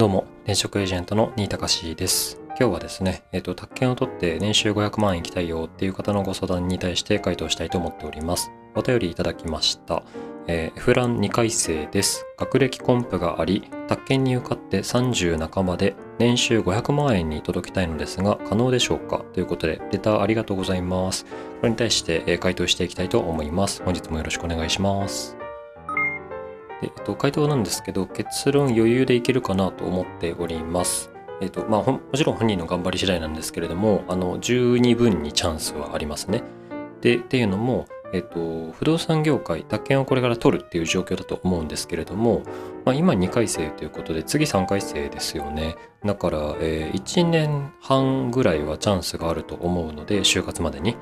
どうも、転職エージェントの新高しです。今日はですね、えっ、と、宅建を取って年収500万円行きたいよっていう方のご相談に対して回答したいと思っております。お便りいただきました。えー、F ラン2回生です。学歴コンプがあり、宅建に受かって30半ばで年収500万円に届きたいのですが、可能でしょうか？ということで、レターありがとうございます。これに対して、え回答していきたいと思います。本日もよろしくお願いします。でえっと、回答なんですけど、結論余裕でいけるかなと思っております。えっと、まあ、もちろん本人の頑張り次第なんですけれども、あの、十二分にチャンスはありますね。で、っていうのも、えっと、不動産業界、宅建をこれから取るっていう状況だと思うんですけれども、まあ、今2回生ということで、次3回生ですよね。だから、えー1年半ぐらいはチャンスがあると思うので、就活までに。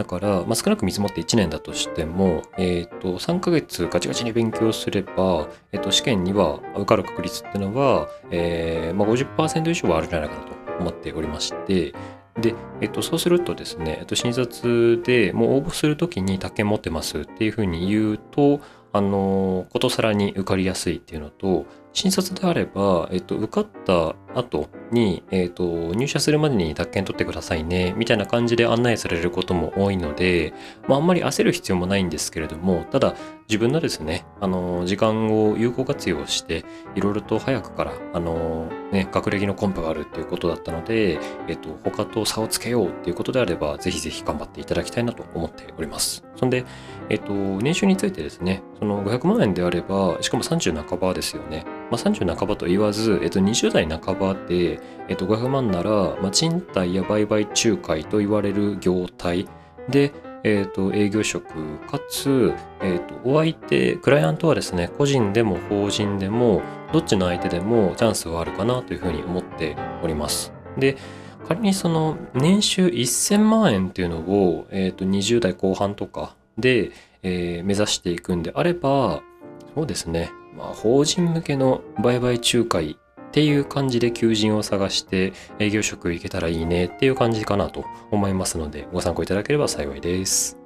だから、まあ、少なく見積もって1年だとしても、えっ、と、3ヶ月ガチガチに勉強すれば、えっ、と、試験には受かる確率っていうのは、えーまあ、50%以上はあるんじゃないかなと思っておりまして、で、えっと、そうするとですね、えっと、診察でもう応募するときに宅建持ってますっていうふうに言うと、あの、ことさらに受かりやすいっていうのと、診察であれば、えっと、受かった後に、えっと、入社するまでに宅建取ってくださいね、みたいな感じで案内されることも多いので、まあ、あんまり焦る必要もないんですけれども、ただ、自分のですね、あの、時間を有効活用して、いろいろと早くから、あの、ね、学歴のコンプがあるっていうことだったので、えっと、他と差をつけようっていうことであれば、ぜひぜひ頑張っていただきたいなと思っております。そんで、えっと、年収についてですね、その500万円であれば、しかも30半ばですよね。まあ、30半ばと言わず、えっと、20代半ばで、えっと、500万なら、まあ、賃貸や売買仲介と言われる業態で、えっと、営業職かつ、えっと、お相手、クライアントはですね、個人でも法人でも、どっちの相手でもチャンスはあるかなというふうに思っております。で、仮にその年収1000万円っていうのを、えっと、20代後半とかで、えー目指していくんであれば、そうですね、まあ、法人向けの売買仲介っていう感じで求人を探して営業職行けたらいいねっていう感じかなと思いますのでご参考いただければ幸いです。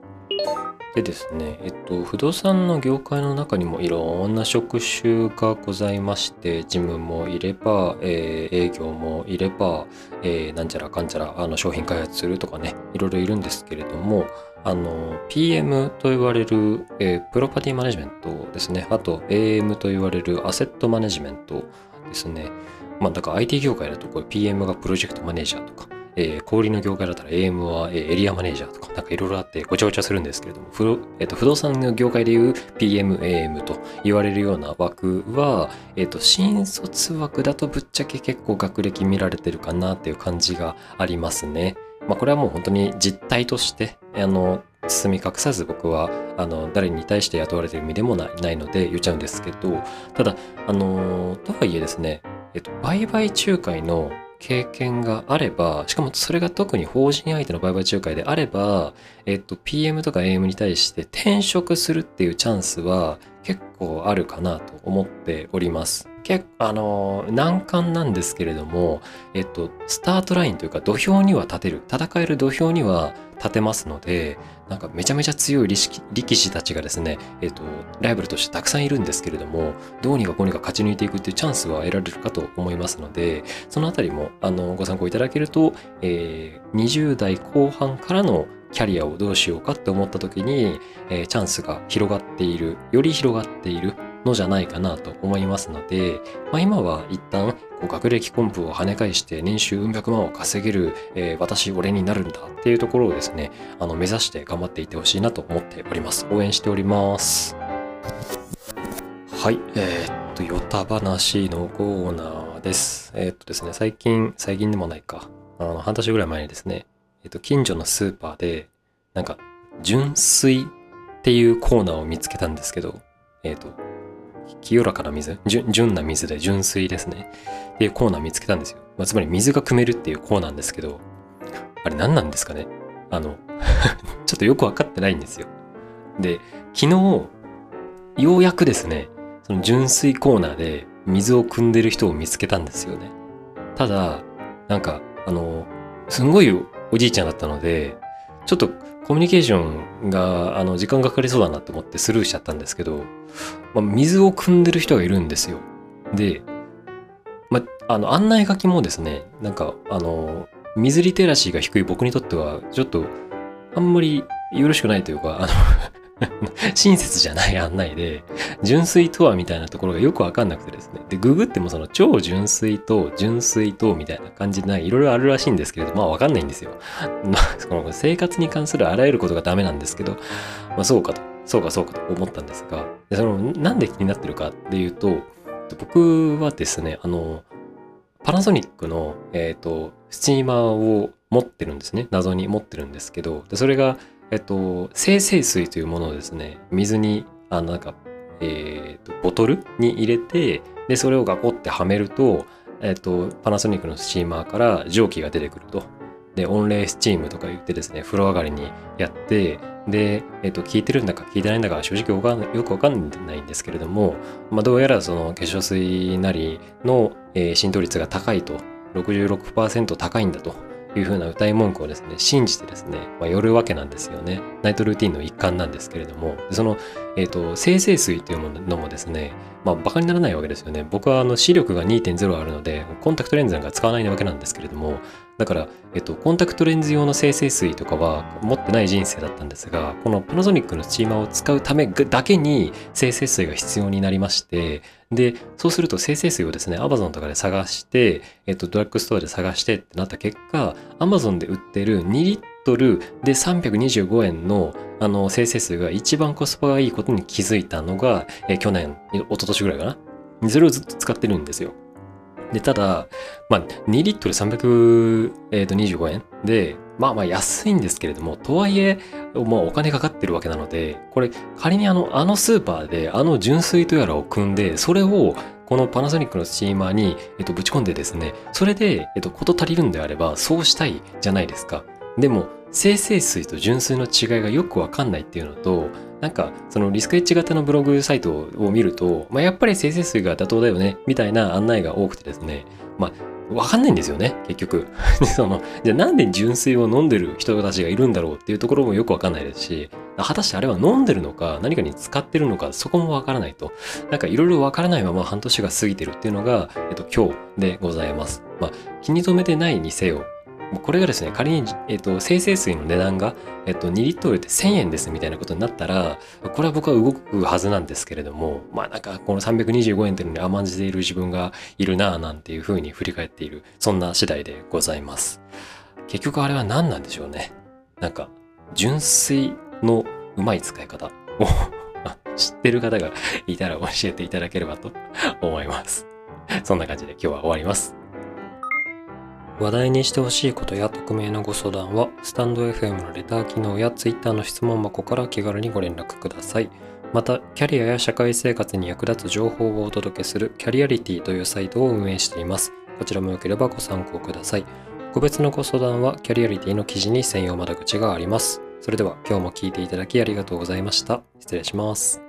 でですね、えっと、不動産の業界の中にもいろんな職種がございまして、事務もいれば、えー営業もいれば、えーなんちゃらかんちゃらあの商品開発するとかね、いろいろいるんですけれども、あの、PM と言われる、えープロパティマネジメントですね、あと AM と言われるアセットマネジメントですね。まあ、だから IT 業界だとこれ PM がプロジェクトマネージャーとか、えー小売りの業界だったら AM は、えーエリアマネージャーとか、なんかいろいろあってごちゃごちゃするんですけれども、不,、えーと不動産の業界でいう PM、AM と言われるような枠は、えっ、と、新卒枠だとぶっちゃけ結構学歴見られてるかなっていう感じがありますね。まあ、これはもう本当に実態として、あの、包み隠さず僕は、あの、誰に対して雇われてる身でもないので言っちゃうんですけど、ただ、あの、とはいえですね、えっと、売買仲介の経験があれば、しかもそれが特に法人相手の売買仲介であれば、えっと、PM とか AM に対して転職するっていうチャンスは結構あるかなと思っております。結、あの、難関なんですけれども、えっと、スタートラインというか土俵には立てる、戦える土俵には立てますので、なんかめちゃめちゃ強い力士たちがですね、えっと、ライバルとしてたくさんいるんですけれども、どうにかこうにか勝ち抜いていくっていうチャンスは得られるかと思いますので、そのあたりもあのご参考いただけると、えー20代後半からのキャリアをどうしようかって思った時に、えーチャンスが広がっている、より広がっているのじゃないかなと思いますので、まあ、今は一旦こう学歴コンプを跳ね返して年収うん百万を稼げる、えー私俺になるんだっていうところをですね、あの目指して頑張っていってほしいなと思っております。応援しております。はい、えーっと、ヨタ話のコーナーです。えーっとですね、最近、最近でもないか、あの、半年ぐらい前にですね、えっと、近所のスーパーで、なんか、純水っていうコーナーを見つけたんですけど、えっと、清らかな水純、な水で純水ですね。っていうコーナー見つけたんですよ。まあ、つまり水が汲めるっていうコーナーなんですけど、あれ何なんですかね？あの、ちょっとよくわかってないんですよ。で、昨日、ようやくですね、その純水コーナーで水を汲んでる人を見つけたんですよね。ただ、なんか、あの、すんごいおじいちゃんだったので、ちょっとコミュニケーションが、あの、時間がかかりそうだなと思ってスルーしちゃったんですけど、まあ、水を汲んでる人がいるんですよ。で、ま、あの、案内書きもですね、なんか、あの、水リテラシーが低い僕にとっては、ちょっと、あんまりよろしくないというか、あの 親切じゃない案内で、純粋とはみたいなところがよくわかんなくてですね。で、ググってもその超純粋と純粋とみたいな感じでいろいろあるらしいんですけれど、まあわかんないんですよ。まあ、の生活に関するあらゆることがダメなんですけど、まあそうかと、そうかそうかと思ったんですが、でそのなんで気になってるかっていうと、僕はですね、あの、パナソニックの、えっ、ー、と、スチーマーを持ってるんですね。謎に持ってるんですけど、でそれが、えっと、生成水というものをですね、水に、あの、なんか、えー、と、ボトルに入れて、で、それをガコってはめると、えっと、パナソニックのスチーマーから蒸気が出てくると。で、温冷スチームとか言ってですね、風呂上がりにやって、で、えっと、聞いてるんだか聞いてないんだか正直よくわかんないんですけれども、まあ、どうやらその化粧水なりの、えー、浸透率が高いと、66%高いんだと。いうふうな歌い文句をですね、信じてですね、まあ、寄るわけなんですよね。ナイトルーティンの一環なんですけれども、その、えっ、ー、と、生成水というものもですね、まあ、バカにならないわけですよね。僕はあの視力が2.0あるので、コンタクトレンズなんか使わないわけなんですけれども、だから、えっと、コンタクトレンズ用の生成水とかは持ってない人生だったんですが、このパナソニックのスチーマーを使うためだけに生成水が必要になりまして、で、そうすると生成水をですね、Amazon とかで探して、えっと、ドラッグストアで探してってなった結果、Amazon で売ってる2リットルで325円のあの生成水が一番コスパがいいことに気づいたのが、え去年、一昨年ぐらいかな？それをずっと使ってるんですよ。で、ただ、まあ、2リットル325円で、まあまあ安いんですけれども、とはいえ、まあお金かかってるわけなので、これ仮にあの、あのスーパーであの純水とやらを組んで、それをこのパナソニックのスチーマーに、えっと、ぶち込んでですね、それで、えっと、こと足りるんであれば、そうしたいじゃないですか。でも、生成水と純水の違いがよくわかんないっていうのと、なんかそのリスクエッジ型のブログサイトを見ると、まあ、やっぱり生成水が妥当だよねみたいな案内が多くてですね、まあ、わかんないんですよね、結局。その、じゃあなんで純粋を飲んでる人たちがいるんだろうっていうところもよくわかんないですし、果たしてあれは飲んでるのか、何かに使ってるのか、そこもわからないと。なんかいろいろわからないまま半年が過ぎてるっていうのが、えっと、今日でございます。まあ、気に留めてないにせよ、これがですね、仮に、えっと、生成水の値段が、えっと、2リットルで1000円ですみたいなことになったら、これは僕は動くはずなんですけれども、まあなんかこの325円っていうのに甘んじている自分がいるなぁなんていうふうに振り返っている、そんな次第でございます。結局あれは何なんでしょうね。なんか、純粋のうまい使い方を 知ってる方がいたら教えていただければと思います。そんな感じで今日は終わります。話題にしてほしいことや匿名のご相談は、スタンド FM のレター機能や Twitter の質問箱から気軽にご連絡ください。また、キャリアや社会生活に役立つ情報をお届けするキャリアリティというサイトを運営しています。こちらもよければご参考ください。個別のご相談はキャリアリティの記事に専用窓口があります。それでは今日も聴いていただきありがとうございました。失礼します。